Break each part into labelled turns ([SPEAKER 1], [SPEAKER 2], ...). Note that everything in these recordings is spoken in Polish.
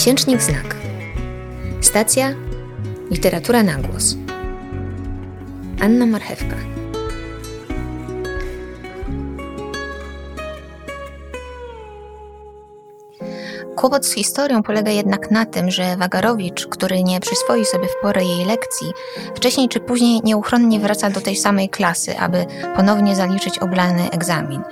[SPEAKER 1] Miesięcznik Znak. Stacja Literatura na głos. Anna Marchewka. Kłopot z historią polega jednak na tym, że Wagarowicz, który nie przyswoi sobie w porę jej lekcji, wcześniej czy później nieuchronnie wraca do tej samej klasy, aby ponownie zaliczyć oblany egzamin.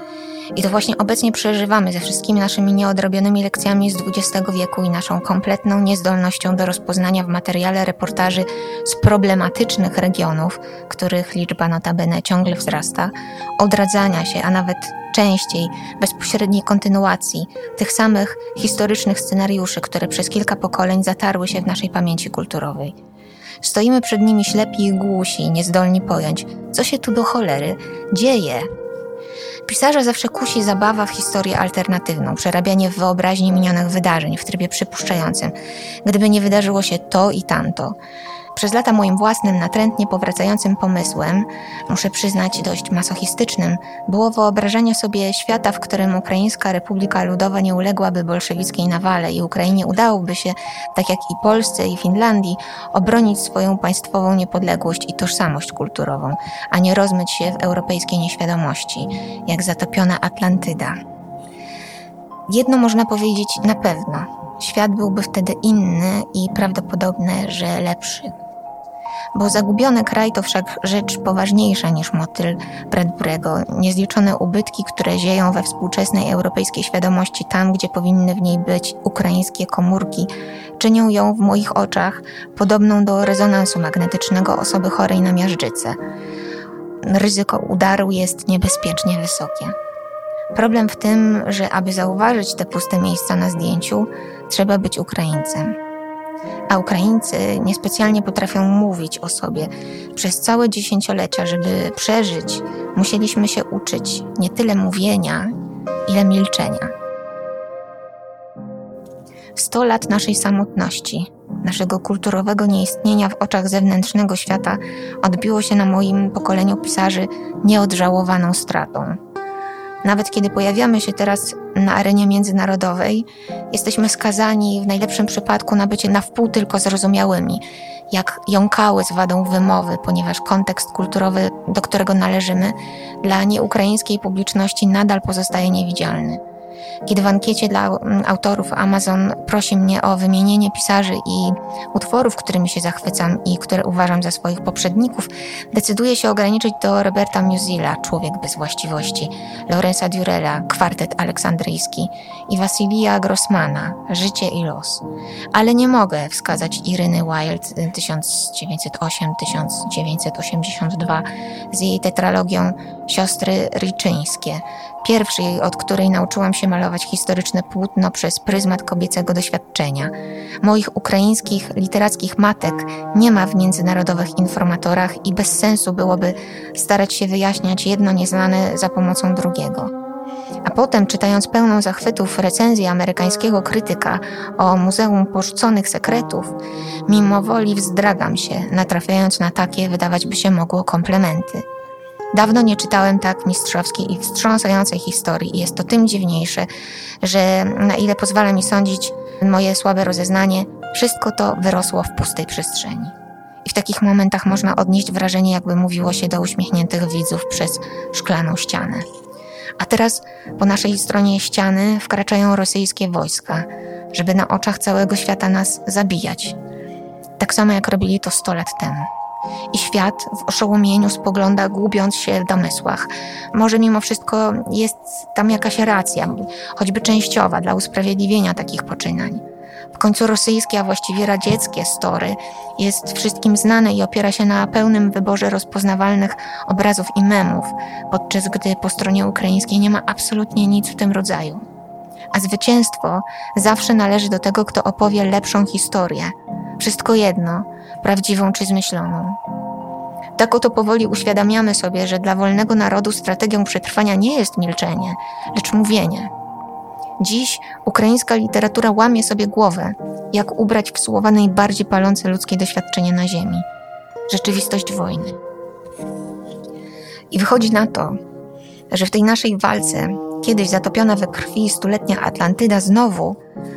[SPEAKER 1] I to właśnie obecnie przeżywamy ze wszystkimi naszymi nieodrobionymi lekcjami z XX wieku i naszą kompletną niezdolnością do rozpoznania w materiale reportaży z problematycznych regionów, których liczba notabene ciągle wzrasta, odradzania się, a nawet częściej bezpośredniej kontynuacji tych samych historycznych scenariuszy, które przez kilka pokoleń zatarły się w naszej pamięci kulturowej. Stoimy przed nimi ślepi i głusi, niezdolni pojąć, co się tu do cholery dzieje, Pisarza zawsze kusi zabawa w historię alternatywną, przerabianie w wyobraźni minionych wydarzeń w trybie przypuszczającym. Gdyby nie wydarzyło się to i tamto, przez lata moim własnym, natrętnie powracającym pomysłem, muszę przyznać dość masochistycznym, było wyobrażenie sobie świata, w którym Ukraińska Republika Ludowa nie uległaby bolszewickiej nawale i Ukrainie udałoby się, tak jak i Polsce i Finlandii, obronić swoją państwową niepodległość i tożsamość kulturową, a nie rozmyć się w europejskiej nieświadomości, jak zatopiona Atlantyda. Jedno można powiedzieć na pewno. Świat byłby wtedy inny i prawdopodobne, że lepszy bo zagubiony kraj to wszak rzecz poważniejsza niż motyl Bradburego. Niezliczone ubytki, które zieją we współczesnej europejskiej świadomości tam, gdzie powinny w niej być ukraińskie komórki, czynią ją w moich oczach podobną do rezonansu magnetycznego osoby chorej na miażdżycę. Ryzyko udaru jest niebezpiecznie wysokie. Problem w tym, że aby zauważyć te puste miejsca na zdjęciu, trzeba być Ukraińcem a Ukraińcy niespecjalnie potrafią mówić o sobie. Przez całe dziesięciolecia, żeby przeżyć, musieliśmy się uczyć nie tyle mówienia, ile milczenia. Sto lat naszej samotności, naszego kulturowego nieistnienia w oczach zewnętrznego świata odbiło się na moim pokoleniu pisarzy nieodżałowaną stratą. Nawet kiedy pojawiamy się teraz na arenie międzynarodowej, jesteśmy skazani w najlepszym przypadku na bycie na wpół tylko zrozumiałymi, jak jąkały z wadą wymowy, ponieważ kontekst kulturowy, do którego należymy, dla nieukraińskiej publiczności nadal pozostaje niewidzialny. Kiedy w ankiecie dla mm, autorów Amazon prosi mnie o wymienienie pisarzy i utworów, którymi się zachwycam i które uważam za swoich poprzedników, decyduję się ograniczyć do Roberta Musilla, Człowiek bez właściwości, Lorenza Durella, Kwartet Aleksandryjski i Wasilija Grossmana, Życie i los. Ale nie mogę wskazać Iryny Wild 1908-1982 z jej tetralogią Siostry Riczyńskie, pierwszej, od której nauczyłam się malować historyczne płótno przez pryzmat kobiecego doświadczenia. Moich ukraińskich literackich matek nie ma w międzynarodowych informatorach i bez sensu byłoby starać się wyjaśniać jedno nieznane za pomocą drugiego. A potem, czytając pełną zachwytów recenzję amerykańskiego krytyka o Muzeum Porzuconych Sekretów, mimo woli wzdragam się, natrafiając na takie, wydawać by się mogło, komplementy. Dawno nie czytałem tak mistrzowskiej i wstrząsającej historii i jest to tym dziwniejsze, że na ile pozwala mi sądzić moje słabe rozeznanie, wszystko to wyrosło w pustej przestrzeni. I w takich momentach można odnieść wrażenie, jakby mówiło się do uśmiechniętych widzów przez szklaną ścianę. A teraz po naszej stronie ściany wkraczają rosyjskie wojska, żeby na oczach całego świata nas zabijać. Tak samo jak robili to 100 lat temu. I świat w oszołomieniu spogląda, gubiąc się w domysłach. Może mimo wszystko jest tam jakaś racja, choćby częściowa, dla usprawiedliwienia takich poczynań. W końcu rosyjskie, a właściwie radzieckie story jest wszystkim znane i opiera się na pełnym wyborze rozpoznawalnych obrazów i memów, podczas gdy po stronie ukraińskiej nie ma absolutnie nic w tym rodzaju. A zwycięstwo zawsze należy do tego, kto opowie lepszą historię. Wszystko jedno, prawdziwą czy zmyśloną. Tak oto powoli uświadamiamy sobie, że dla wolnego narodu strategią przetrwania nie jest milczenie, lecz mówienie. Dziś ukraińska literatura łamie sobie głowę, jak ubrać w słowa najbardziej palące ludzkie doświadczenie na ziemi rzeczywistość wojny. I wychodzi na to, że w tej naszej walce kiedyś zatopiona we krwi stuletnia Atlantyda znowu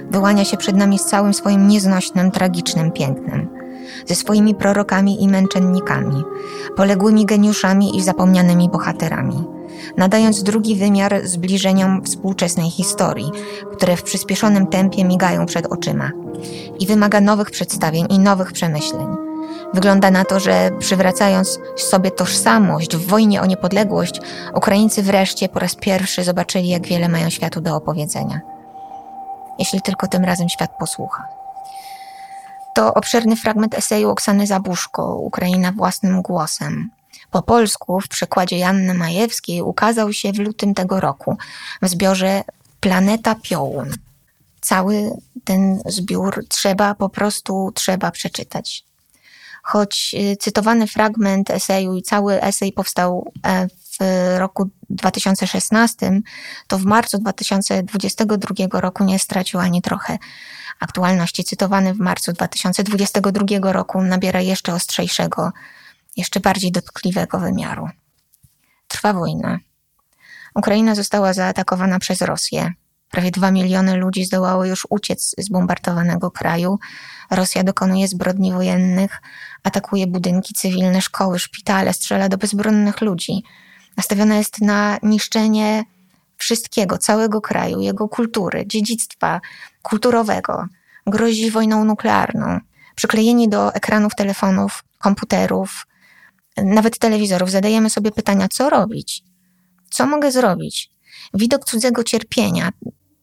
[SPEAKER 1] wyłania się przed nami z całym swoim nieznośnym, tragicznym pięknem. Ze swoimi prorokami i męczennikami, poległymi geniuszami i zapomnianymi bohaterami, nadając drugi wymiar zbliżeniom współczesnej historii, które w przyspieszonym tempie migają przed oczyma i wymaga nowych przedstawień i nowych przemyśleń. Wygląda na to, że przywracając sobie tożsamość w wojnie o niepodległość, Ukraińcy wreszcie po raz pierwszy zobaczyli, jak wiele mają światu do opowiedzenia. Jeśli tylko tym razem świat posłucha. To obszerny fragment eseju Oksany Zabuszko, Ukraina własnym głosem. Po polsku w przekładzie Janny Majewskiej ukazał się w lutym tego roku w zbiorze Planeta Piołun. Cały ten zbiór trzeba po prostu trzeba przeczytać choć y, cytowany fragment eseju i cały esej powstał e, w roku 2016, to w marcu 2022 roku nie stracił ani trochę aktualności. Cytowany w marcu 2022 roku nabiera jeszcze ostrzejszego, jeszcze bardziej dotkliwego wymiaru. Trwa wojna. Ukraina została zaatakowana przez Rosję. Prawie dwa miliony ludzi zdołało już uciec z bombardowanego kraju. Rosja dokonuje zbrodni wojennych, atakuje budynki cywilne, szkoły, szpitale, strzela do bezbronnych ludzi. Nastawiona jest na niszczenie wszystkiego, całego kraju, jego kultury, dziedzictwa kulturowego. Grozi wojną nuklearną. Przyklejeni do ekranów telefonów, komputerów, nawet telewizorów, zadajemy sobie pytania, co robić? Co mogę zrobić? Widok cudzego cierpienia,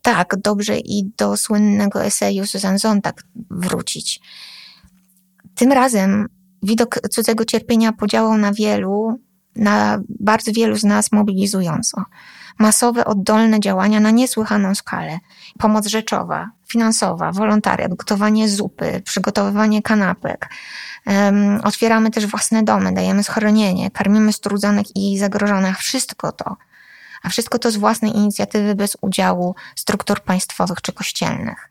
[SPEAKER 1] tak, dobrze i do słynnego eseju Susan Zontag wrócić. Tym razem widok cudzego cierpienia podziałał na wielu, na bardzo wielu z nas mobilizująco. Masowe, oddolne działania na niesłychaną skalę. Pomoc rzeczowa, finansowa, wolontariat, gotowanie zupy, przygotowywanie kanapek. Um, otwieramy też własne domy, dajemy schronienie, karmimy strudzonych i zagrożonych. Wszystko to a wszystko to z własnej inicjatywy bez udziału struktur państwowych czy kościelnych.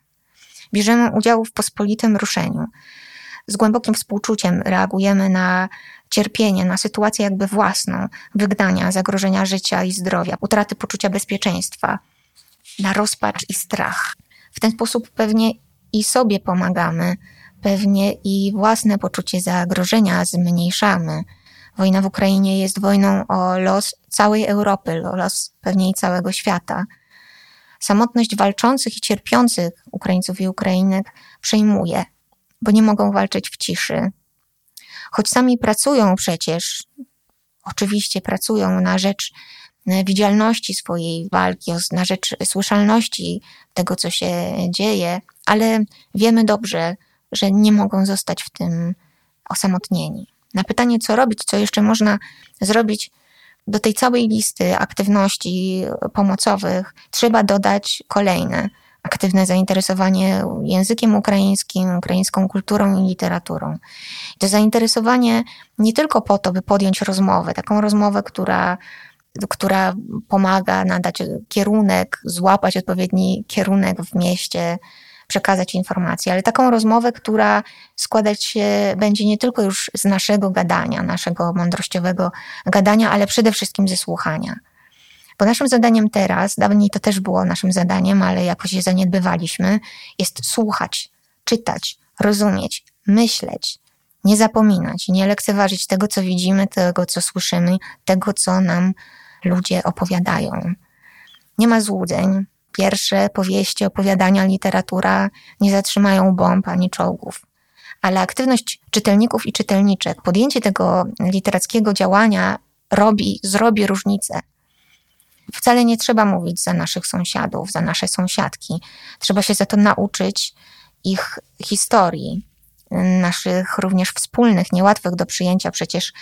[SPEAKER 1] Bierzemy udział w pospolitym ruszeniu. Z głębokim współczuciem reagujemy na cierpienie, na sytuację jakby własną, wygnania, zagrożenia życia i zdrowia, utraty poczucia bezpieczeństwa, na rozpacz i strach. W ten sposób pewnie i sobie pomagamy, pewnie i własne poczucie zagrożenia zmniejszamy, Wojna w Ukrainie jest wojną o los całej Europy, o los pewnie i całego świata. Samotność walczących i cierpiących Ukraińców i Ukrainek przejmuje, bo nie mogą walczyć w ciszy. Choć sami pracują przecież, oczywiście pracują na rzecz e, widzialności swojej walki, na rzecz słyszalności tego, co się dzieje, ale wiemy dobrze, że nie mogą zostać w tym osamotnieni. Na pytanie, co robić, co jeszcze można zrobić, do tej całej listy aktywności pomocowych trzeba dodać kolejne. Aktywne zainteresowanie językiem ukraińskim, ukraińską kulturą i literaturą. To zainteresowanie nie tylko po to, by podjąć rozmowę, taką rozmowę, która która pomaga nadać kierunek, złapać odpowiedni kierunek w mieście, przekazać informacje, ale taką rozmowę, która składać się będzie nie tylko już z naszego gadania, naszego mądrościowego gadania, ale przede wszystkim ze słuchania. Bo naszym zadaniem teraz, dawniej to też było naszym zadaniem, ale jakoś je zaniedbywaliśmy, jest słuchać, czytać, rozumieć, myśleć, nie zapominać, nie lekceważyć tego, co widzimy, tego, co słyszymy, tego, co nam ludzie opowiadają. Nie ma złudzeń, Pierwsze powieści, opowiadania, literatura nie zatrzymają bomb ani czołgów. Ale aktywność czytelników i czytelniczek, podjęcie tego literackiego działania robi, zrobi różnicę. Wcale nie trzeba mówić za naszych sąsiadów, za nasze sąsiadki. Trzeba się za to nauczyć ich historii, naszych również wspólnych, niełatwych do przyjęcia przecież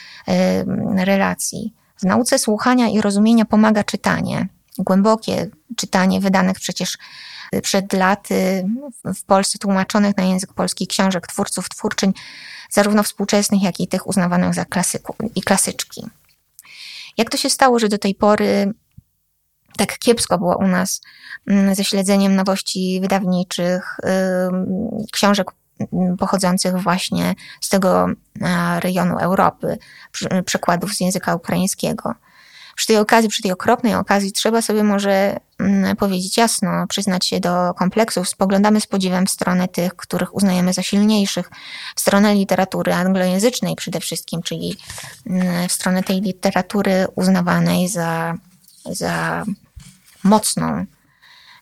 [SPEAKER 1] relacji. W nauce słuchania i rozumienia pomaga czytanie głębokie czytanie wydanych przecież przed laty w Polsce tłumaczonych na język polski książek twórców, twórczyń, zarówno współczesnych, jak i tych uznawanych za klasyków i klasyczki. Jak to się stało, że do tej pory tak kiepsko było u nas mm, ze śledzeniem nowości wydawniczych, książek pochodzących właśnie z tego rejonu Europy, przykładów z języka ukraińskiego? Przy tej okazji, przy tej okropnej okazji, trzeba sobie może mm, powiedzieć jasno, przyznać się do kompleksów. Spoglądamy z podziwem w stronę tych, których uznajemy za silniejszych, w stronę literatury anglojęzycznej przede wszystkim, czyli mm, w stronę tej literatury uznawanej za, za mocną.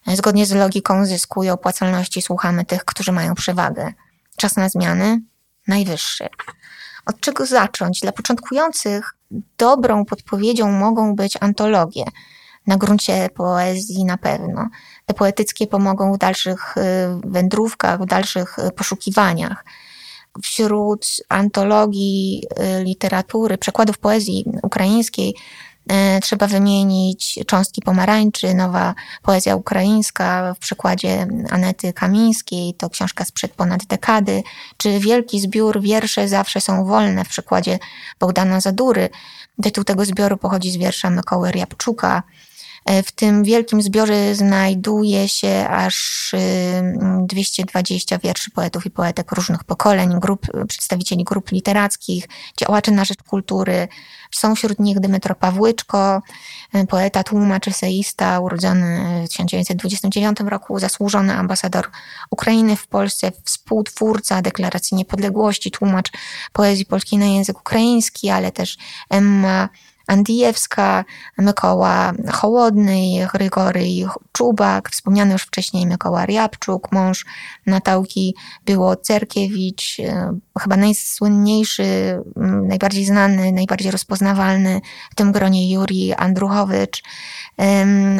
[SPEAKER 1] Zgodnie z logiką zysku i opłacalności słuchamy tych, którzy mają przewagę. Czas na zmiany najwyższy. Od czego zacząć? Dla początkujących dobrą podpowiedzią mogą być antologie. Na gruncie poezji na pewno. Te poetyckie pomogą w dalszych y, wędrówkach, w dalszych y, poszukiwaniach. Wśród antologii literatury, przekładów poezji ukraińskiej E, trzeba wymienić Cząstki Pomarańczy, nowa poezja ukraińska w przykładzie Anety Kamińskiej, to książka sprzed ponad dekady, czy wielki zbiór Wiersze zawsze są wolne w przykładzie Bogdana Zadury. Tytuł tego zbioru pochodzi z wiersza Mykoły Riabczuka. E, w tym wielkim zbiorze znajduje się aż 220 wierszy poetów i poetek różnych pokoleń, grup, przedstawicieli grup literackich, działaczy na rzecz kultury. Są wśród nich Dymitro Pawłyczko, e, poeta, tłumacz, eseista, urodzony w 1929 roku, zasłużony ambasador Ukrainy w Polsce, współtwórca Deklaracji Niepodległości, tłumacz poezji polskiej na język ukraiński, ale też Emma Andijewska, Mykoła Hołodny, Grygory Czubak, wspomniany już wcześniej Mykoła Riabczuk, mąż Natałki było Cerkiewicz, e, chyba najsłynniejszy, najbardziej znany, najbardziej rozpoznawalny w tym gronie Juri Andruchowicz,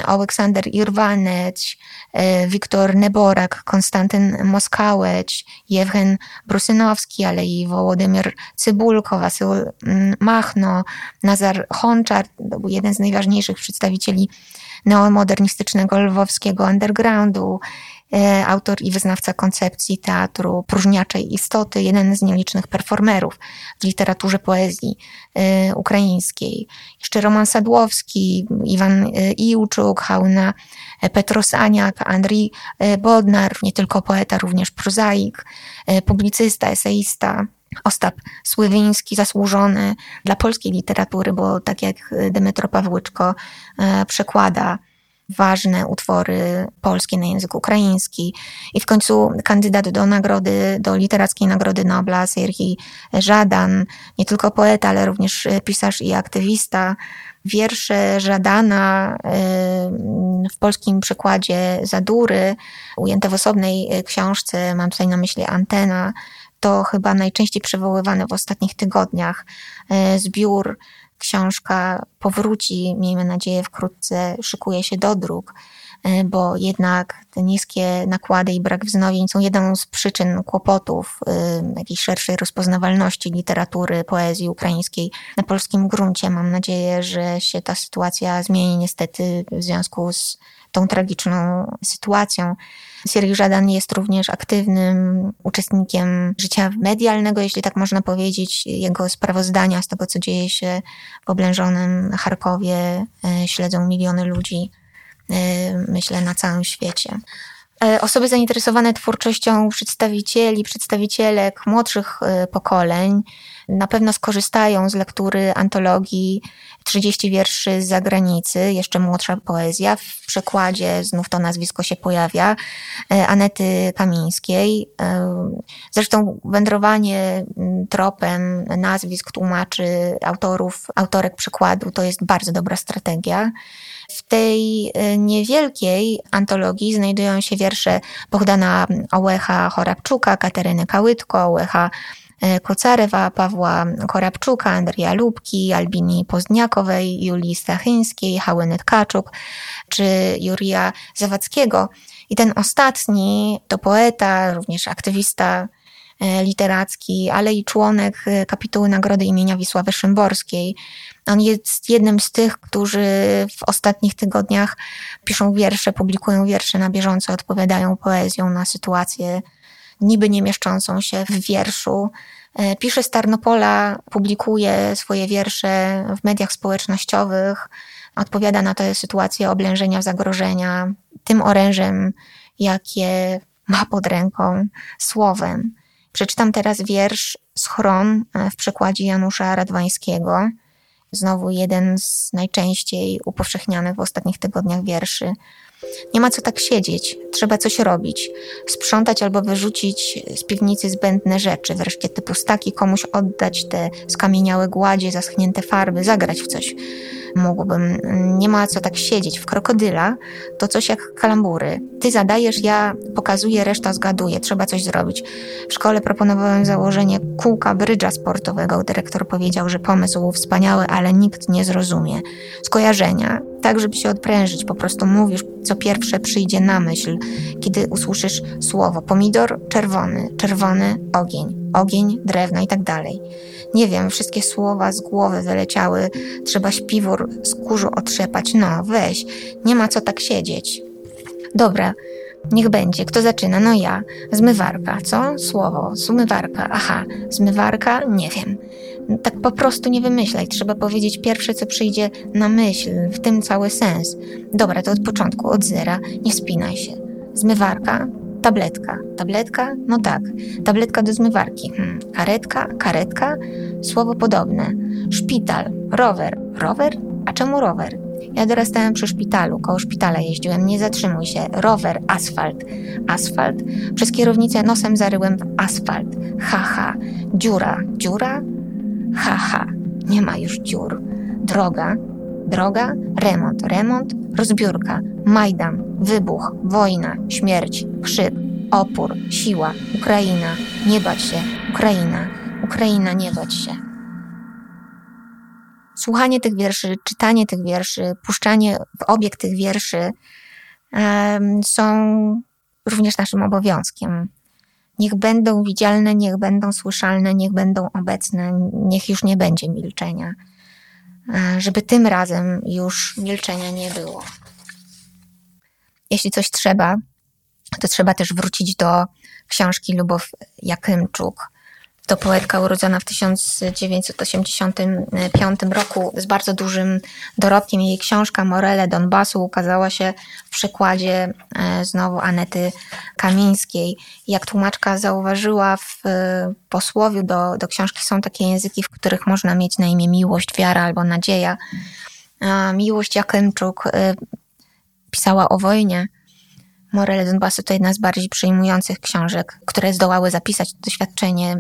[SPEAKER 1] Aleksander Irwaneć, e, Wiktor Neborak, Konstantyn Moskałeć, Jewgen Brusynowski, ale i Wołodymyr Cybulko, Wasyl Machno, Nazar Honczar, to był jeden z najważniejszych przedstawicieli neomodernistycznego lwowskiego undergroundu, autor i wyznawca koncepcji teatru próżniaczej istoty, jeden z nielicznych performerów w literaturze poezji e, ukraińskiej. Jeszcze Roman Sadłowski, Iwan e, Iłczuk, Hauna Petrosaniak, Andrii Bodnar, nie tylko poeta, również prozaik, publicysta, eseista, Ostap Sływiński, zasłużony dla polskiej literatury, bo tak jak Dymitro Pawłyczko e, przekłada ważne utwory polskie na język ukraiński. I w końcu kandydat do nagrody, do literackiej nagrody Nobla, Serhii Żadan, nie tylko poeta, ale również pisarz i aktywista. Wiersze Żadana e, w polskim przykładzie Zadury, ujęte w osobnej książce, mam tutaj na myśli Antena, to chyba najczęściej przywoływane w ostatnich tygodniach. E, zbiór, książka powróci, miejmy nadzieję, wkrótce szykuje się do druk, e, bo jednak te niskie nakłady i brak wznowień są jedną z przyczyn kłopotów e, jakiejś szerszej rozpoznawalności literatury, poezji ukraińskiej na polskim gruncie. Mam nadzieję, że się ta sytuacja zmieni niestety w związku z tą tragiczną sytuacją. Siergiej Żadan jest również aktywnym uczestnikiem życia medialnego, jeśli tak można powiedzieć. Jego sprawozdania z tego, co dzieje się w oblężonym Charkowie, e, śledzą miliony ludzi, e, myślę, na całym świecie. E, osoby zainteresowane twórczością przedstawicieli, przedstawicielek młodszych pokoleń na pewno skorzystają z lektury antologii 30 wierszy z zagranicy, jeszcze młodsza poezja. W przekładzie znów to nazwisko się pojawia, e, Anety Kamińskiej. E, zresztą wędrowanie tropem nazwisk, tłumaczy, autorów, autorek przekładu to jest bardzo dobra strategia. W tej e, niewielkiej antologii znajdują się wiersze Bogdana Ołecha Chorabczuka, Kateryny Kałytko, Ołecha Kocarewa, Pawła Korabczuka, Andrzeja Lubki, Albini Pozdniakowej, Julii Stachyńskiej, Hałeny Tkaczuk czy Jurija Zawadzkiego. I ten ostatni to poeta, również aktywista e, literacki, ale i członek e, kapituły Nagrody imienia Wisławy Szymborskiej. On jest jednym z tych, którzy w ostatnich tygodniach piszą wiersze, publikują wiersze na bieżąco, odpowiadają poezją na sytuację niby nie mieszczącą się w wierszu. E, pisze z Tarnopola, publikuje swoje wiersze w mediach społecznościowych, odpowiada na tę sytuację oblężenia, zagrożenia tym orężem, jakie ma pod ręką, słowem. Przeczytam teraz wiersz Schron e, w przekładzie Janusza Radwańskiego. Znowu jeden z najczęściej upowszechnianych w ostatnich tygodniach wierszy. Nie ma co tak siedzieć, trzeba coś robić. Sprzątać albo wyrzucić z piwnicy zbędne rzeczy, wreszcie typu staki komuś oddać, te skamieniałe gładzie, zaschnięte farby, zagrać w coś mógłbym. Nie ma co tak siedzieć. W krokodyla to coś jak kalambury. Ty zadajesz, ja pokazuję, reszta zgaduje. Trzeba coś zrobić. W szkole proponowałem założenie kółka brydża sportowego. Dyrektor powiedział, że pomysł wspaniały, ale nikt nie zrozumie. Skojarzenia, tak żeby się odprężyć. Po prostu mówisz, co pierwsze przyjdzie na myśl, kiedy usłyszysz słowo pomidor, czerwony, czerwony, ogień, ogień, drewno i tak dalej. Nie wiem, wszystkie słowa z głowy wyleciały, trzeba śpiwór z kurzu otrzepać. No, weź, nie ma co tak siedzieć. Dobra, niech będzie. Kto zaczyna? No ja. Zmywarka. Co? Słowo. Zmywarka. Aha. Zmywarka? Nie wiem. Tak po prostu nie wymyślaj. Trzeba powiedzieć pierwsze, co przyjdzie na myśl. W tym cały sens. Dobra, to od początku, od zera. Nie spinaj się. Zmywarka? Tabletka. Tabletka? No tak. Tabletka do zmywarki. Hmm. Karetka? Karetka? Słowo podobne. Szpital. Rower. Rower? A czemu rower? Ja dorastałem przy szpitalu, koło szpitala jeździłem, nie zatrzymuj się. Rower, asfalt. Asfalt? Przez kierownicę nosem zaryłem w asfalt. Haha. Dziura. Dziura? Haha. Nie ma już dziur. Droga. Droga? Remont. Remont? Rozbiórka. Majdan. Wybuch. Wojna. Śmierć. Krzyk. Opór. Siła. Ukraina. Nie bać się. Ukraina. Ukraina, nie bać się słuchanie tych wierszy, czytanie tych wierszy, puszczanie w obieg tych wierszy um, są również naszym obowiązkiem. Niech będą widzialne, niech będą słyszalne, niech będą obecne, niech już nie będzie milczenia. E, żeby tym razem już milczenia nie było. Jeśli coś trzeba, to trzeba też wrócić do książki Lubow Jakymczuk, to poetka urodzona w 1985 roku z bardzo dużym dorobkiem. Jej książka Morele Donbasu ukazała się w przekładzie e, znowu Anety Kamińskiej. Jak tłumaczka zauważyła w e, posłowiu do, do książki są takie języki, w których można mieć na imię miłość, wiara albo nadzieja. Miłość Jakymczuk e, pisała o wojnie. Morele Donbasu to jedna z bardziej przejmujących książek, które zdołały zapisać doświadczenie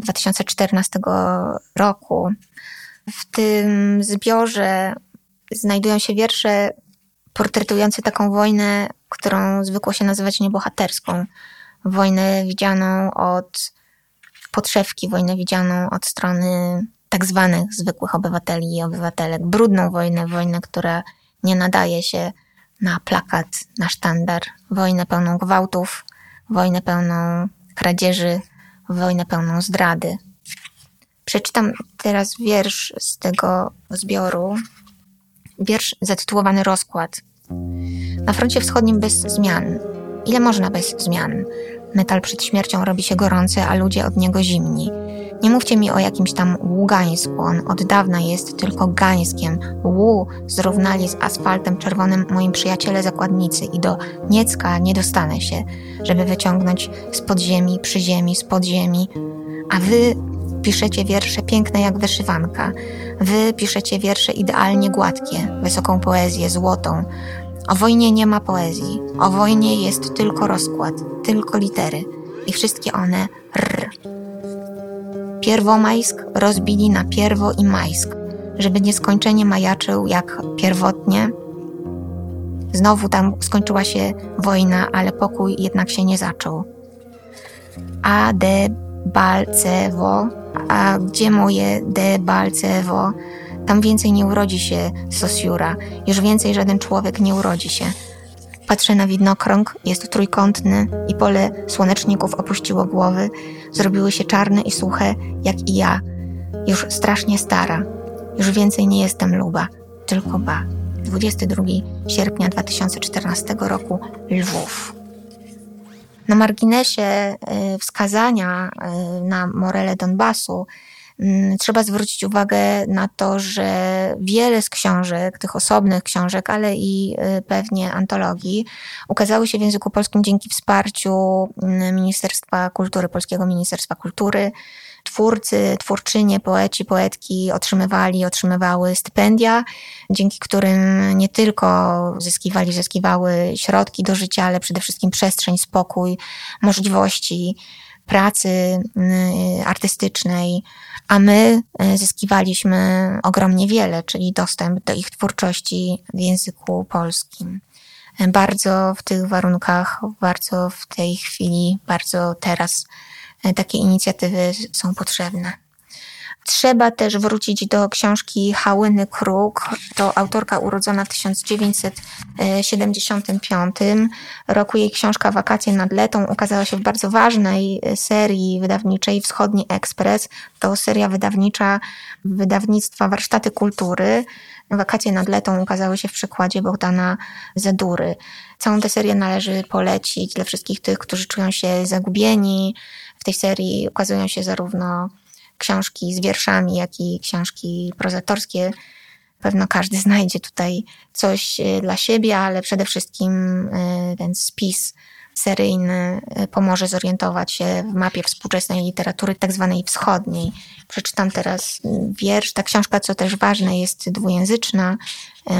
[SPEAKER 1] 2014 roku. W tym zbiorze znajdują się wiersze portretujące taką wojnę, którą zwykło się nazywać niebohaterską. Wojnę widzianą od podszewki, wojnę widzianą od strony tak zwanych zwykłych obywateli i obywatelek. Brudną wojnę, wojnę, która nie nadaje się na plakat, na sztandar. Wojnę pełną gwałtów, wojnę pełną kradzieży, wojnę pełną zdrady. Przeczytam teraz wiersz z tego zbioru. Wiersz zatytułowany Rozkład. Na froncie wschodnim bez zmian. Ile można bez zmian? Metal przed śmiercią robi się gorący, a ludzie od niego zimni. Nie mówcie mi o jakimś tam Ługańsku, on od dawna jest tylko Gańskiem. Łu zrównali z asfaltem czerwonym moim przyjaciele zakładnicy i do Niecka nie dostanę się, żeby wyciągnąć z podziemi, przy ziemi, z podziemi. A wy piszecie wiersze piękne jak wyszywanka. Wy piszecie wiersze idealnie gładkie, wysoką poezję, złotą. O wojnie nie ma poezji. O wojnie jest tylko rozkład, tylko litery. I wszystkie one r. Pierwomajsk rozbili na pierwo i majsk, żeby nieskończenie majaczył jak pierwotnie. Znowu tam skończyła się wojna, ale pokój jednak się nie zaczął. A de Balcewo, a gdzie moje de Balcewo? Tam więcej nie urodzi się Sosiura, już więcej żaden człowiek nie urodzi się. Patrzę na widnokrąg, jest trójkątny i pole słoneczników opuściło głowy, zrobiły się czarne i suche, jak i ja, już strasznie stara. Już więcej nie jestem luba, tylko ba. 22 sierpnia 2014 roku, Lwów. Na marginesie y, wskazania y, na Morele Donbasu trzeba zwrócić uwagę na to, że wiele z książek, tych osobnych książek, ale i y, pewnie antologii, ukazały się w języku polskim dzięki wsparciu mm, Ministerstwa Kultury, Polskiego Ministerstwa Kultury. twórcy, twórczynie, poeci, poetki otrzymywali, otrzymywały stypendia, dzięki którym nie tylko zyskiwali, zyskiwały środki do życia, ale przede wszystkim przestrzeń, spokój, możliwości pracy y, artystycznej, a my y, zyskiwaliśmy ogromnie wiele, czyli dostęp do ich twórczości w języku polskim. Bardzo w tych warunkach, bardzo w tej chwili, bardzo teraz y, takie inicjatywy są potrzebne. Trzeba też wrócić do książki Hałyny Kruk. To autorka urodzona w 1975 roku. Jej książka Wakacje nad letą ukazała się w bardzo ważnej serii wydawniczej Wschodni Ekspres. To seria wydawnicza wydawnictwa Warsztaty Kultury. Wakacje nad letą ukazały się w przekładzie Bogdana Zadury. Całą tę serię należy polecić dla wszystkich tych, którzy czują się zagubieni. W tej serii ukazują się zarówno książki z wierszami, jak i książki prozatorskie. Pewno każdy znajdzie tutaj coś e, dla siebie, ale przede wszystkim e, ten spis seryjny e, pomoże zorientować się w mapie współczesnej literatury, tak zwanej wschodniej. Przeczytam teraz wiersz. Ta książka, co też ważne, jest dwujęzyczna.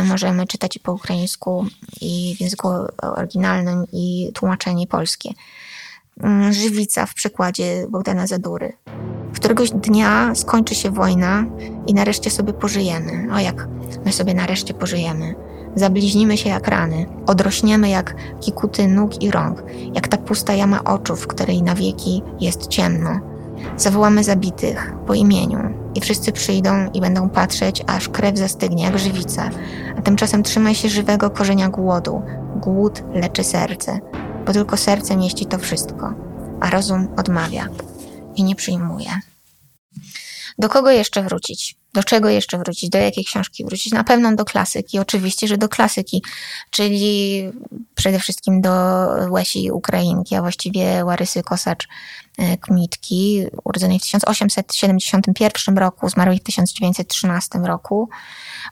[SPEAKER 1] Możemy czytać i po ukraińsku, i w języku oryginalnym, i tłumaczenie polskie. Mm, Żywica w przykładzie Bogdana Zadury. Któregoś dnia skończy się wojna i nareszcie sobie pożyjemy. O jak my sobie nareszcie pożyjemy. Zabliźnimy się jak rany, odrośniemy jak kikuty nóg i rąk, jak ta pusta jama oczu, w której na wieki jest ciemno. Zawołamy zabitych po imieniu i wszyscy przyjdą i będą patrzeć, aż krew zastygnie jak żywica. A tymczasem trzymaj się żywego korzenia głodu. Głód leczy serce, bo tylko serce mieści to wszystko, a rozum odmawia i nie przyjmuje. Do kogo jeszcze wrócić? Do czego jeszcze wrócić? Do jakiej książki wrócić? Na pewno do klasyki, oczywiście, że do klasyki, czyli przede wszystkim do Łesi Ukrainki, a właściwie Łarysy Kosacz-Kmitki, urodzonej w 1871 roku, zmarłej w 1913 roku.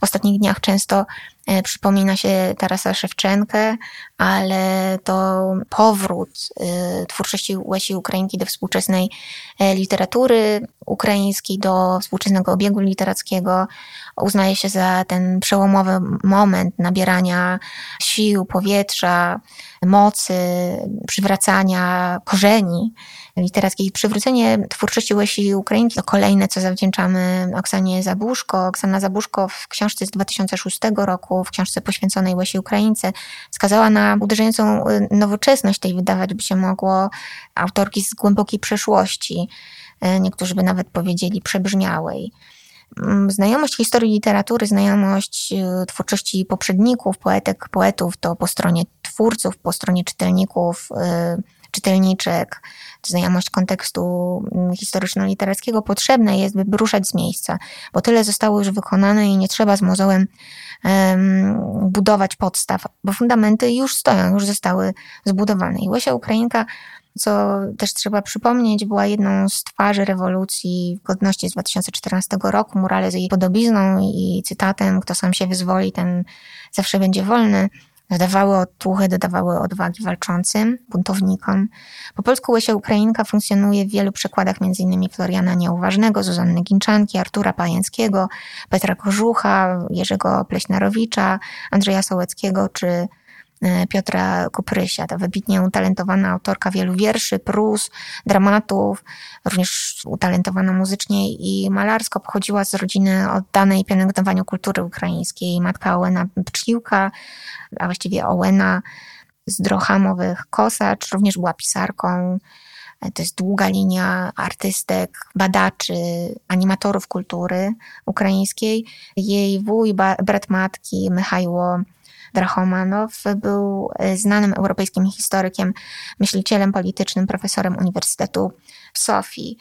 [SPEAKER 1] W ostatnich dniach często e, przypomina się Tarasa Szewczenkę, ale to powrót e, twórczości Łesi Ukrainki do współczesnej e, literatury ukraińskiej, do współczesnego obiegu literackiego uznaje się za ten przełomowy moment nabierania sił, powietrza, mocy, przywracania korzeni literackiej. Przywrócenie twórczości Łesi Ukrainki to kolejne, co zawdzięczamy Oksanie Zabuszko. Oksana Zabuszko w książce z 2006 roku, w książce poświęconej Łesi Ukraińce, wskazała na uderzającą y, nowoczesność tej, wydawać by się mogło, autorki z głębokiej przeszłości. Y, niektórzy by nawet powiedzieli przebrzmiałej. Mm, znajomość historii literatury, znajomość y, twórczości poprzedników, poetek, poetów, to po stronie twórców, po stronie czytelników, czytelniczek, znajomość kontekstu mm, historyczno-literackiego potrzebne jest, by ruszać z miejsca, bo tyle zostało już wykonane i nie trzeba z mozołem um, budować podstaw, bo fundamenty już stoją, już zostały zbudowane. I Łysia Ukrainka co też trzeba przypomnieć, była jedną z twarzy rewolucji godności z 2014 roku. Murale z jej podobizną i cytatem, kto sam się wyzwoli, ten zawsze będzie wolny dodawały otuchy, dodawały odwagi walczącym, buntownikom. Po polsku Łysia Ukrainka funkcjonuje w wielu przekładach, m.in. Floriana Nieuważnego, Zuzanny Ginczanki, Artura Pajęckiego, Petra Kożucha, Jerzego Pleśnarowicza, Andrzeja Sołeckiego czy Piotra Kuprysia, ta wybitnie utalentowana autorka wielu wierszy, prus, dramatów, również utalentowana muzycznie i malarsko, pochodziła z rodziny oddanej pielęgnowaniu kultury ukraińskiej. Matka Ołena Pczliłka, a właściwie Ołena z Drochamowych Kosacz, również była pisarką. E, to jest długa linia artystek, badaczy, animatorów kultury ukraińskiej. Jej wuj, brat matki, Michajło Drachomanow był e, znanym europejskim historykiem, myślicielem politycznym, profesorem Uniwersytetu w Sofii.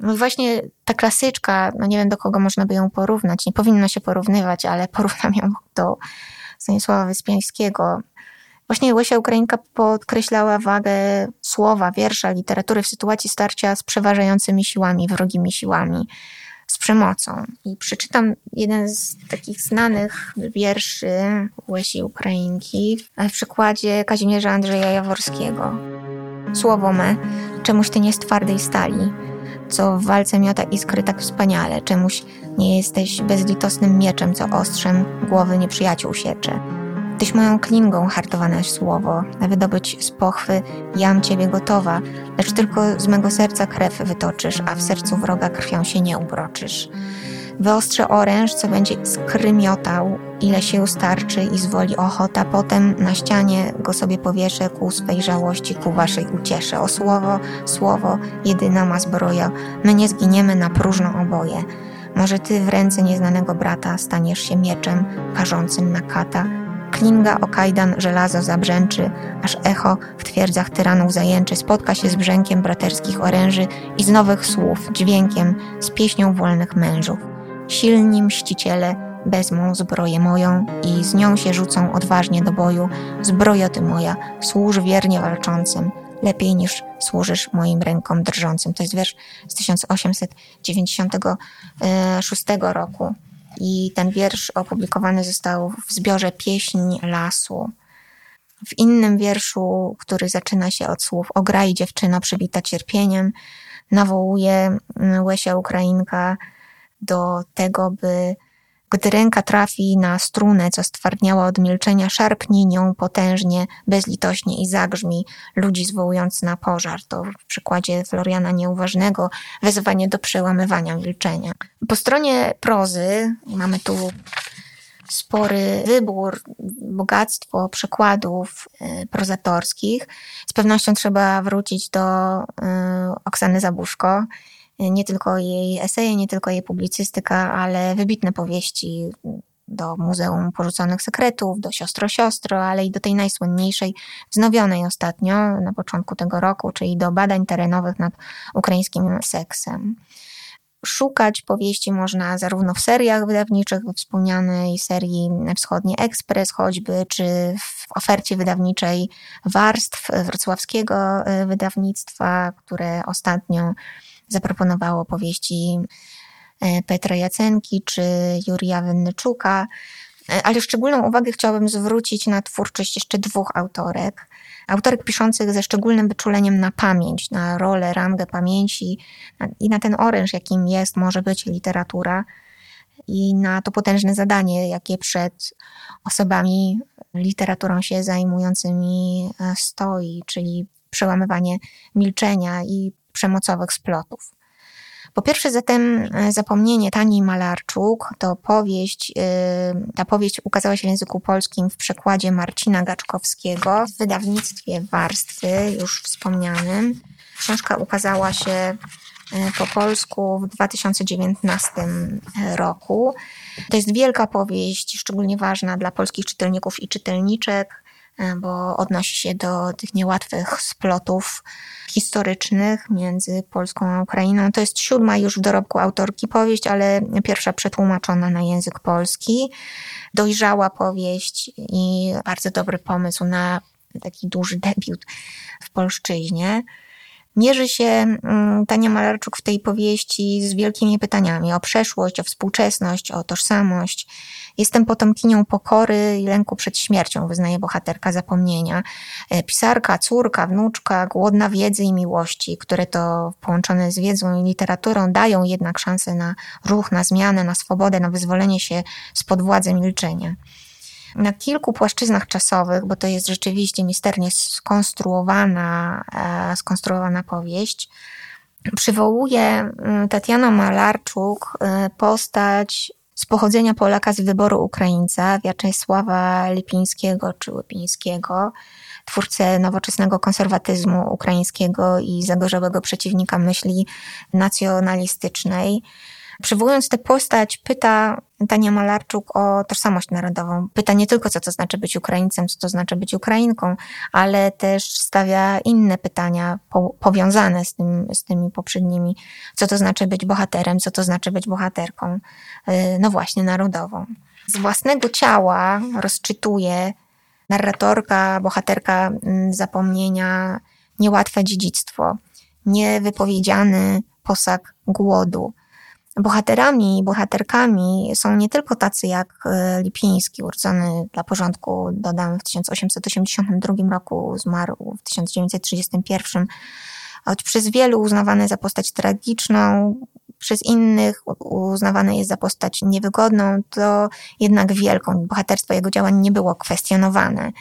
[SPEAKER 1] No właśnie ta klasyczka, no nie wiem do kogo można by ją porównać, nie powinno się porównywać, ale porównam ją do Stanisława Wyspiańskiego. Właśnie Łysia Ukrainka podkreślała wagę słowa, wiersza, literatury w sytuacji starcia z przeważającymi siłami, wrogimi siłami z przemocą. I przeczytam jeden z takich znanych wierszy Łesi Ukrainki w przykładzie Kazimierza Andrzeja Jaworskiego. Słowo me, czemuś ty nie z twardej stali, co w walce miota iskry tak wspaniale, czemuś nie jesteś bezlitosnym mieczem, co ostrzem głowy nieprzyjaciół siecze. Tyś moją klingą hartowane słowo, na wydobyć z pochwy jam ciebie gotowa, lecz tylko z mego serca krew wytoczysz, a w sercu wroga krwią się nie ubroczysz. Wyostrzę oręż, co będzie skrymiotał, ile się starczy i zwoli ochota, potem na ścianie go sobie powieszę ku swej żałości, ku waszej uciesze. O słowo, słowo, jedyna ma zbroja, my nie zginiemy na próżno oboje. Może ty w ręce nieznanego brata staniesz się mieczem karzącym na kata, Klinga o kajdan żelazo zabrzęczy, aż echo w twierdzach tyranów zajęczy spotka się z brzękiem braterskich oręży i z nowych słów, dźwiękiem, z pieśnią wolnych mężów. Silni mściciele wezmą zbroję moją i z nią się rzucą odważnie do boju. Zbrojo ty moja, służ wiernie walczącym, lepiej niż służysz moim rękom drżącym. To jest wiersz z 1896 roku. I ten wiersz opublikowany został w zbiorze Pieśń Lasu. W innym wierszu, który zaczyna się od słów O graj dziewczyno przybita cierpieniem, nawołuje Łesia Ukrainka do tego, by gdy ręka trafi na strunę, co stwardniała od milczenia, szarpnij nią potężnie, bezlitośnie i zagrzmi ludzi zwołując na pożar. To w przykładzie Floriana Nieuważnego wezwanie do przełamywania milczenia. Po stronie prozy mamy tu spory wybór, bogactwo przykładów y, prozatorskich. Z pewnością trzeba wrócić do y, Oksany Zabuszko, nie tylko jej eseje, nie tylko jej publicystyka, ale wybitne powieści do Muzeum Porzuconych Sekretów, do Siostro Siostro, ale i do tej najsłynniejszej, wznowionej ostatnio na początku tego roku, czyli do badań terenowych nad ukraińskim seksem. Szukać powieści można zarówno w seriach wydawniczych, we wspomnianej serii Wschodni Ekspres choćby, czy w ofercie wydawniczej warstw wrocławskiego wydawnictwa, które ostatnio zaproponowało powieści e, Petra Jacenki czy Jurija Wennyczuka, e, ale szczególną uwagę chciałabym zwrócić na twórczość jeszcze dwóch autorek. Autorek piszących ze szczególnym wyczuleniem na pamięć, na rolę, rangę pamięci i na ten oręż, jakim jest, może być literatura i na to potężne zadanie, jakie przed osobami literaturą się zajmującymi e, stoi, czyli przełamywanie milczenia i przemocowych splotów. Po pierwsze zatem e, Zapomnienie Tani Malarczuk to powieść, e, ta powieść ukazała się w języku polskim w przekładzie Marcina Gaczkowskiego w wydawnictwie Warstwy, już wspomnianym. Książka ukazała się e, po polsku w 2019 roku. To jest wielka powieść, szczególnie ważna dla polskich czytelników i czytelniczek. E, bo odnosi się do tych niełatwych splotów historycznych między Polską a Ukrainą. To jest siódma już w dorobku autorki powieść, ale pierwsza przetłumaczona na język polski. Dojrzała powieść i bardzo dobry pomysł na taki duży debiut w polszczyźnie. Mierzy się mm, Tania Malarczuk w tej powieści z wielkimi pytaniami o przeszłość, o współczesność, o tożsamość. Jestem potomkinią pokory i lęku przed śmiercią, wyznaje bohaterka zapomnienia. E, pisarka, córka, wnuczka, głodna wiedzy i miłości, które to połączone z wiedzą i literaturą dają jednak szansę na ruch, na zmianę, na swobodę, na wyzwolenie się spod władzy milczenia na kilku płaszczyznach czasowych, bo to jest rzeczywiście misternie skonstruowana, e, skonstruowana powieść, przywołuje mm, Tatiana Malarczuk e, postać z pochodzenia Polaka z wyboru Ukraińca, Wiaczesława Lipińskiego czy Łypińskiego, twórcę nowoczesnego konserwatyzmu ukraińskiego i zagorzałego przeciwnika myśli nacjonalistycznej. Przywołując tę postać, pyta Tania Malarczuk o tożsamość narodową. Pyta nie tylko, co to znaczy być Ukraińcem, co to znaczy być Ukrainką, ale też stawia inne pytania po, powiązane z, tym, z tymi poprzednimi. Co to znaczy być bohaterem, co to znaczy być bohaterką, y, no właśnie, narodową. Z własnego ciała rozczytuje narratorka, bohaterka mm, zapomnienia niełatwe dziedzictwo, niewypowiedziany posag głodu, bohaterami i bohaterkami są nie tylko tacy jak e, Lipiński, urodzony dla porządku, dodam, w 1882 roku, zmarł w 1931, choć przez wielu uznawane za postać tragiczną, przez innych uznawane jest za postać niewygodną, to jednak wielką. Bohaterstwo jego działań nie było kwestionowane.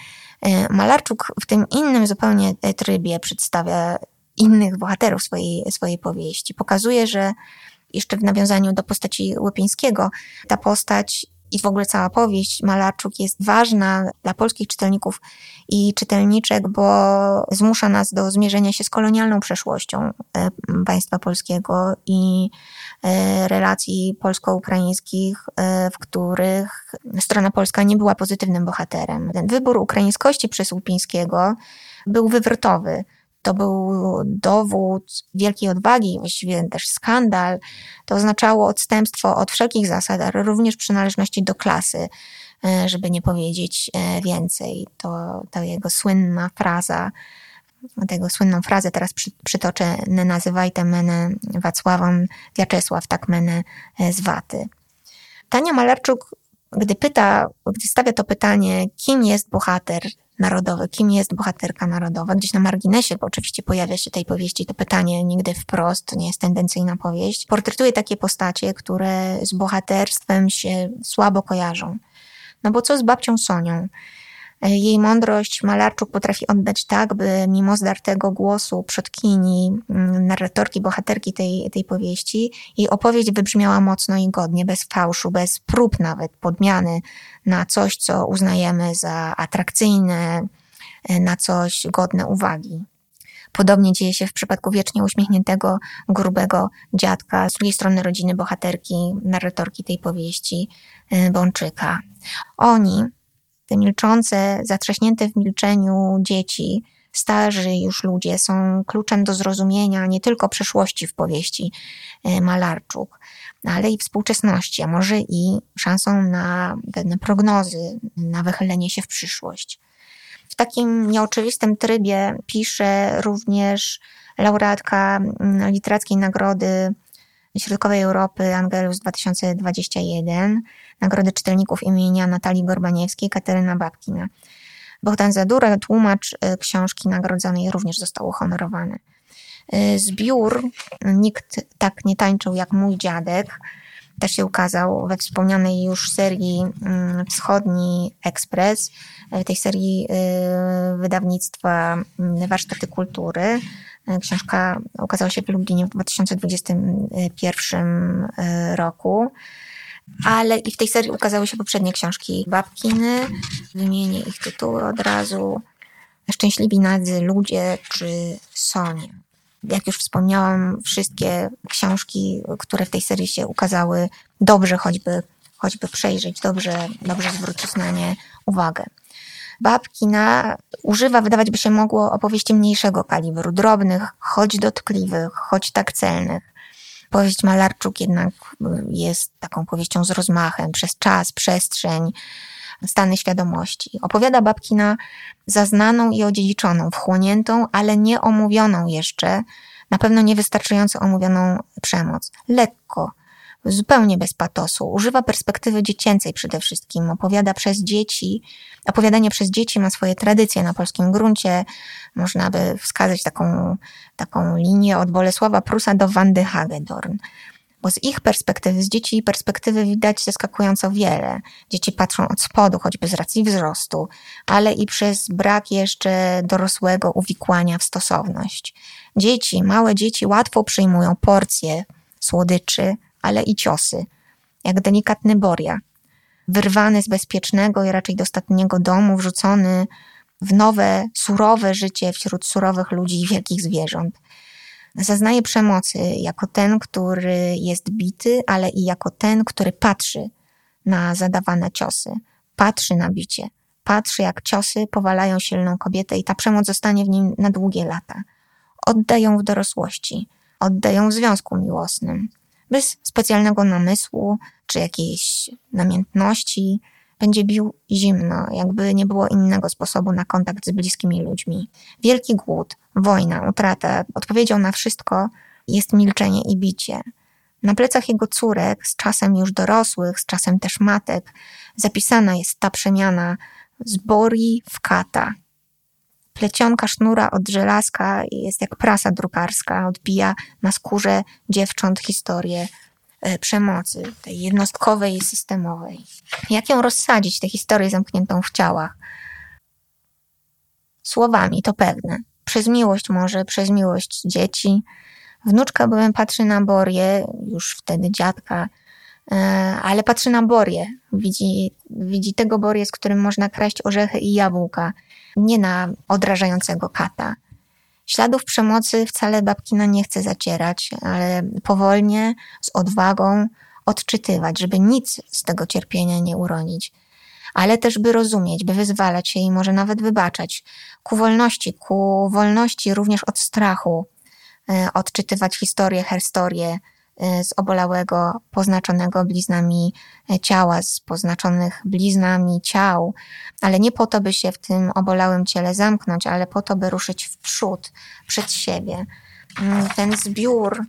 [SPEAKER 1] E, Malarczuk w tym innym zupełnie trybie przedstawia innych bohaterów swojej, swojej powieści. Pokazuje, że jeszcze w nawiązaniu do postaci Łypińskiego, ta postać i w ogóle cała powieść Malarczuk jest ważna dla polskich czytelników i czytelniczek, bo zmusza nas do zmierzenia się z kolonialną przeszłością e, państwa polskiego i e, relacji polsko-ukraińskich, e, w których strona polska nie była pozytywnym bohaterem. Ten wybór ukraińskości przez Łupińskiego był wywrotowy. To był dowód wielkiej odwagi, właściwie też skandal. To oznaczało odstępstwo od wszelkich zasad, ale również przynależności do klasy, e, żeby nie powiedzieć e, więcej. To, to jego słynna fraza, tego słynną frazę teraz przy, przytoczę, nie nazywajte mnie Wacławem Wiaczesław, tak mnie e, z Waty. Tania Malarczuk, gdy pyta, gdy stawia to pytanie, kim jest bohater narodowy, kim jest bohaterka narodowa. Gdzieś na marginesie, bo oczywiście pojawia się tej powieści to pytanie nigdy wprost, to nie jest tendencyjna powieść. Portretuje takie postacie, które z bohaterstwem się słabo kojarzą. No bo co z babcią Sonią? Jej mądrość Malarczuk potrafi oddać tak, by mimo zdartego głosu przodkini, mm, narratorki, bohaterki tej, tej powieści, jej opowieść wybrzmiała mocno i godnie, bez fałszu, bez prób nawet podmiany na coś, co uznajemy za atrakcyjne, na coś godne uwagi. Podobnie dzieje się w przypadku wiecznie uśmiechniętego, grubego dziadka, z drugiej strony rodziny bohaterki, narratorki tej powieści, y, Bączyka. Oni, te milczące, zatrzaśnięte w milczeniu dzieci, starzy już ludzie są kluczem do zrozumienia nie tylko przeszłości w powieści e, Malarczuk, ale i współczesności, a może i szansą na pewne prognozy, na wychylenie się w przyszłość. W takim nieoczywistym trybie pisze również laureatka mm, Literackiej Nagrody Środkowej Europy Angelus 2021, Nagrody Czytelników imienia Natalii Gorbaniewskiej, Kateryna Babkina. Bogdan Zadura, tłumacz e, książki nagrodzonej, również został uhonorowany. E, zbiór Nikt tak nie tańczył jak mój dziadek też się ukazał we wspomnianej już serii mm, Wschodni Ekspres, w tej serii wydawnictwa mm, Warsztaty Kultury. Książka ukazała się w Lublinie w 2021 roku ale i w tej serii ukazały się poprzednie książki Babkiny. Wymienię ich tytuły od razu. Szczęśliwi nadzy ludzie czy Sonia. Jak już wspomniałam, wszystkie książki, które w tej serii się ukazały, dobrze choćby, choćby przejrzeć, dobrze, dobrze zwrócić na nie uwagę. Babkina używa, wydawać by się mogło, opowieści mniejszego kalibru, drobnych, choć dotkliwych, choć tak celnych. Powieść Malarczuk jednak jest taką powieścią z rozmachem przez czas, przestrzeń, stany świadomości. Opowiada Babkina zaznaną i odziedziczoną, wchłoniętą, ale nie omówioną jeszcze, na pewno niewystarczająco omówioną przemoc. Lekko, zupełnie bez patosu. Używa perspektywy dziecięcej przede wszystkim. Opowiada przez dzieci. Opowiadanie przez dzieci ma swoje tradycje na polskim gruncie. Można by wskazać taką, taką linię od Bolesława Prusa do Wandy Hagedorn. Bo z ich perspektywy, z dzieci perspektywy widać zaskakująco wiele. Dzieci patrzą od spodu, choćby z racji wzrostu, ale i przez brak jeszcze dorosłego uwikłania w stosowność. Dzieci, małe dzieci łatwo przyjmują porcje słodyczy, ale i ciosy, jak delikatny boria, wyrwany z bezpiecznego i raczej dostatniego domu, wrzucony w nowe, surowe życie wśród surowych ludzi i wielkich zwierząt. Zaznaje przemocy jako ten, który jest bity, ale i jako ten, który patrzy na zadawane ciosy, patrzy na bicie, patrzy jak ciosy powalają silną kobietę i ta przemoc zostanie w nim na długie lata. Oddają w dorosłości, oddają w związku miłosnym bez specjalnego namysłu czy jakiejś namiętności. Będzie bił zimno, jakby nie było innego sposobu na kontakt z bliskimi ludźmi. Wielki głód, wojna, utrata, odpowiedzią na wszystko jest milczenie i bicie. Na plecach jego córek, z czasem już dorosłych, z czasem też matek, zapisana jest ta przemiana z Bori w kata. Plecionka sznura od żelazka jest jak prasa drukarska, odbija na skórze dziewcząt historię e, przemocy, tej jednostkowej i systemowej. Jak ją rozsadzić, tę historię zamkniętą w ciałach? Słowami, to pewne. Przez miłość może, przez miłość dzieci. Wnuczka byłem patrzy na Borię, już wtedy dziadka, e, ale patrzy na Borię. Widzi, widzi tego Borię, z którym można kraść orzechy i jabłka, nie na odrażającego kata. Śladów przemocy wcale babkina nie chce zacierać, ale powolnie, z odwagą odczytywać, żeby nic z tego cierpienia nie uronić ale też by rozumieć, by wyzwalać się i może nawet wybaczać. Ku wolności, ku wolności również od strachu, e, odczytywać historię, herstorię z obolałego, poznaczonego bliznami e, ciała, z poznaczonych bliznami ciał, ale nie po to, by się w tym obolałym ciele zamknąć, ale po to, by ruszyć w przód, przed siebie. Mm, ten zbiór,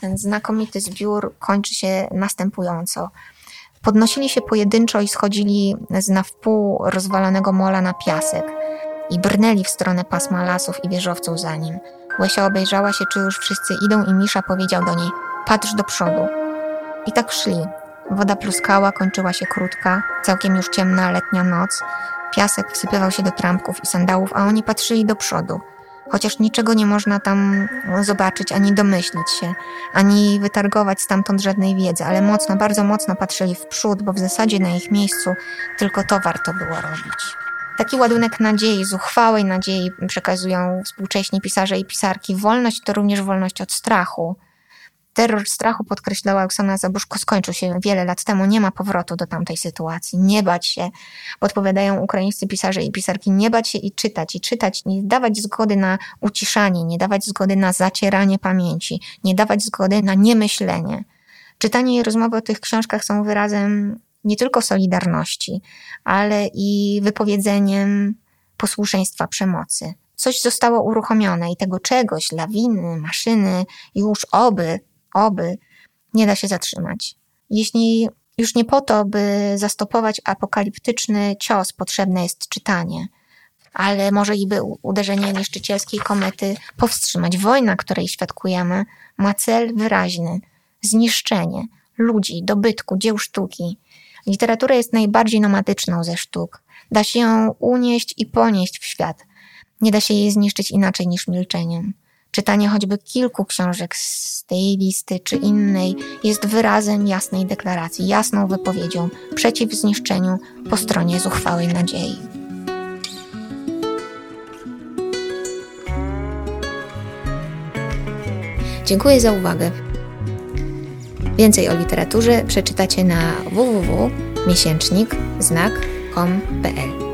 [SPEAKER 1] ten znakomity zbiór kończy się następująco. Podnosili się pojedynczo i schodzili z na wpół rozwalonego mola na piasek i brnęli w stronę pasma lasów i wieżowców za nim. Łesia obejrzała się, czy już wszyscy idą i Misza powiedział do niej patrz do przodu. I tak szli. Woda pluskała, kończyła się krótka, całkiem już ciemna letnia noc. Piasek wsypywał się do trampków i sandałów, a oni patrzyli do przodu – chociaż niczego nie można tam zobaczyć, ani domyślić się, ani wytargować stamtąd żadnej wiedzy, ale mocno, bardzo mocno patrzyli w przód, bo w zasadzie na ich miejscu tylko to warto było robić. Taki ładunek nadziei, zuchwałej nadziei przekazują współcześni pisarze i pisarki. Wolność to również wolność od strachu. Terror strachu, podkreślała Oksana Zabuszko, skończył się wiele lat temu. Nie ma powrotu do tamtej sytuacji. Nie bać się, podpowiadają ukraińscy pisarze i pisarki, nie bać się i czytać, i czytać, nie dawać zgody na uciszanie, nie dawać zgody na zacieranie pamięci, nie dawać zgody na niemyślenie. Czytanie i rozmowy o tych książkach są wyrazem nie tylko solidarności, ale i wypowiedzeniem posłuszeństwa przemocy. Coś zostało uruchomione i tego czegoś, lawiny, maszyny, już oby oby, nie da się zatrzymać. Jeśli już nie po to, by zastopować apokaliptyczny cios, potrzebne jest czytanie, ale może i by uderzenie niszczycielskiej komety powstrzymać. Wojna, której świadkujemy, ma cel wyraźny zniszczenie ludzi, dobytku, dzieł sztuki. Literatura jest najbardziej nomadyczną ze sztuk. Da się ją unieść i ponieść w świat. Nie da się jej zniszczyć inaczej niż milczeniem. Czytanie choćby kilku książek z tej listy czy innej jest wyrazem jasnej deklaracji, jasną wypowiedzią przeciw zniszczeniu po stronie zuchwałej nadziei. Dziękuję za uwagę. Więcej o literaturze przeczytacie na www.miesięcznikznak.com.pl